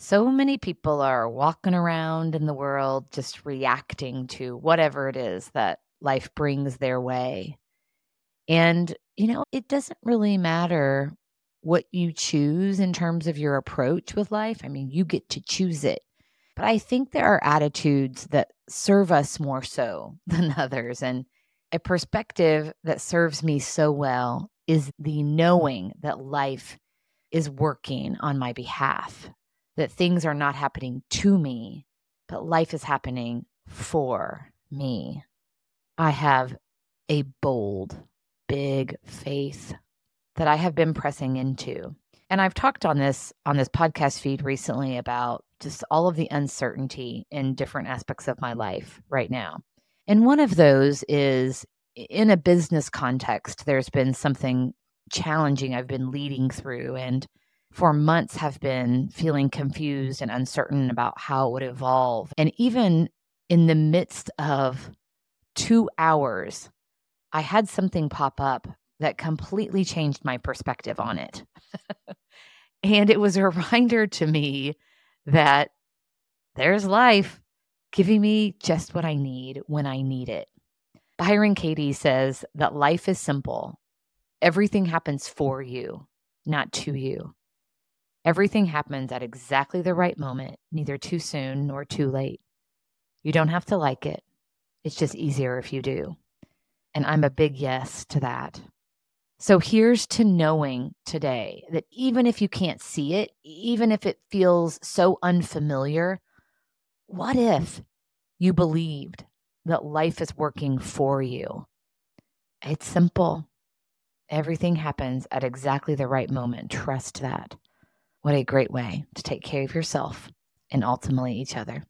So many people are walking around in the world just reacting to whatever it is that life brings their way. And, you know, it doesn't really matter what you choose in terms of your approach with life. I mean, you get to choose it. But I think there are attitudes that serve us more so than others. And a perspective that serves me so well is the knowing that life is working on my behalf that things are not happening to me, but life is happening for me. I have a bold, big faith that I have been pressing into. And I've talked on this on this podcast feed recently about just all of the uncertainty in different aspects of my life right now. And one of those is in a business context, there's been something challenging I've been leading through and for months have been feeling confused and uncertain about how it would evolve. And even in the midst of two hours, I had something pop up that completely changed my perspective on it. and it was a reminder to me that there's life giving me just what I need when I need it. Byron Katie says that life is simple. Everything happens for you, not to you. Everything happens at exactly the right moment, neither too soon nor too late. You don't have to like it. It's just easier if you do. And I'm a big yes to that. So here's to knowing today that even if you can't see it, even if it feels so unfamiliar, what if you believed that life is working for you? It's simple. Everything happens at exactly the right moment. Trust that. What a great way to take care of yourself and ultimately each other.